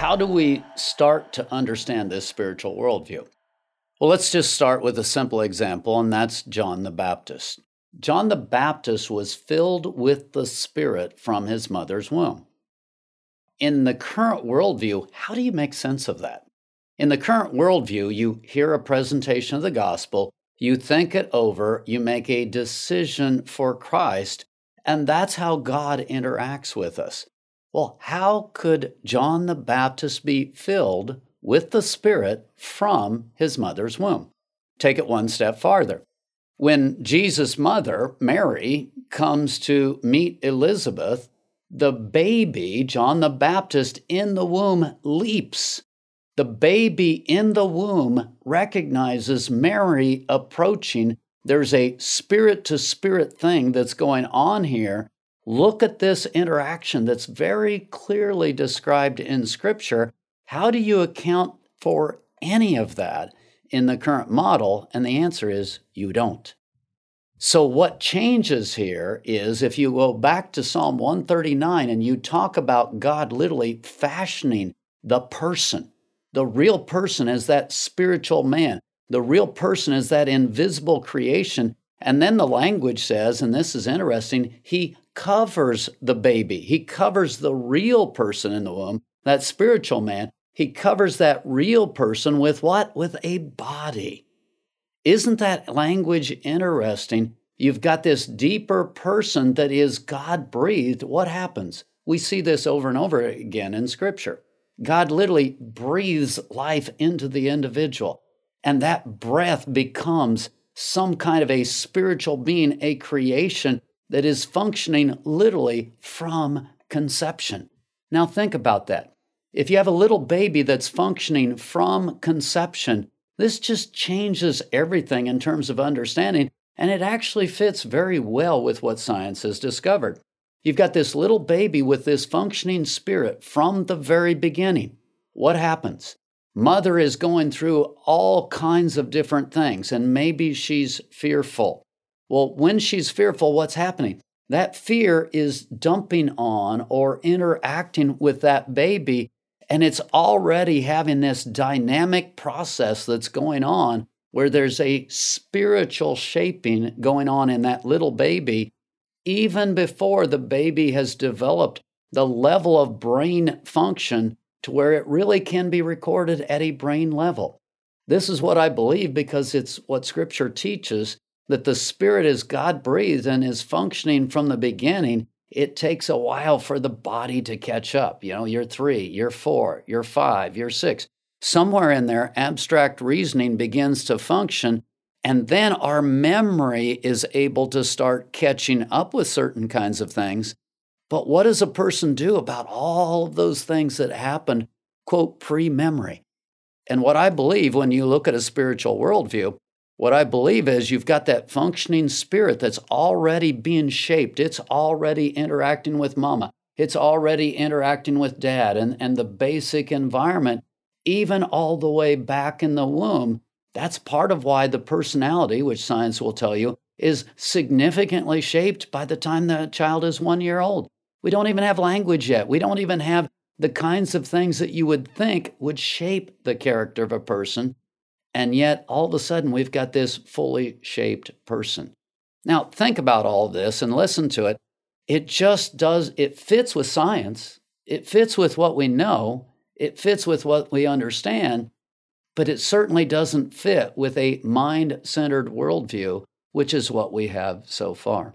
how do we start to understand this spiritual worldview? Well, let's just start with a simple example, and that's John the Baptist. John the Baptist was filled with the Spirit from his mother's womb. In the current worldview, how do you make sense of that? In the current worldview, you hear a presentation of the gospel, you think it over, you make a decision for Christ, and that's how God interacts with us. Well, how could John the Baptist be filled with the Spirit from his mother's womb? Take it one step farther. When Jesus' mother, Mary, comes to meet Elizabeth, the baby, John the Baptist, in the womb leaps. The baby in the womb recognizes Mary approaching. There's a spirit to spirit thing that's going on here. Look at this interaction that's very clearly described in Scripture. How do you account for any of that? in the current model? And the answer is you don't. So, what changes here is if you go back to Psalm 139 and you talk about God literally fashioning the person, the real person as that spiritual man, the real person is that invisible creation. And then the language says, and this is interesting, he covers the baby. He covers the real person in the womb, that spiritual man. He covers that real person with what? With a body. Isn't that language interesting? You've got this deeper person that is God breathed. What happens? We see this over and over again in Scripture. God literally breathes life into the individual, and that breath becomes some kind of a spiritual being, a creation that is functioning literally from conception. Now, think about that. If you have a little baby that's functioning from conception, this just changes everything in terms of understanding, and it actually fits very well with what science has discovered. You've got this little baby with this functioning spirit from the very beginning. What happens? Mother is going through all kinds of different things, and maybe she's fearful. Well, when she's fearful, what's happening? That fear is dumping on or interacting with that baby, and it's already having this dynamic process that's going on where there's a spiritual shaping going on in that little baby, even before the baby has developed the level of brain function to where it really can be recorded at a brain level. This is what I believe because it's what Scripture teaches that the Spirit is God breathed and is functioning from the beginning, it takes a while for the body to catch up. You know, you're three, you're four, you're five, you're six. Somewhere in there, abstract reasoning begins to function, and then our memory is able to start catching up with certain kinds of things. But what does a person do about all of those things that happened, quote, pre memory? And what I believe when you look at a spiritual worldview, what I believe is you've got that functioning spirit that's already being shaped. It's already interacting with mama. It's already interacting with dad and, and the basic environment, even all the way back in the womb. That's part of why the personality, which science will tell you, is significantly shaped by the time the child is one year old. We don't even have language yet. We don't even have the kinds of things that you would think would shape the character of a person and yet, all of a sudden, we've got this fully shaped person. Now, think about all this and listen to it. It just does, it fits with science, it fits with what we know, it fits with what we understand, but it certainly doesn't fit with a mind centered worldview, which is what we have so far.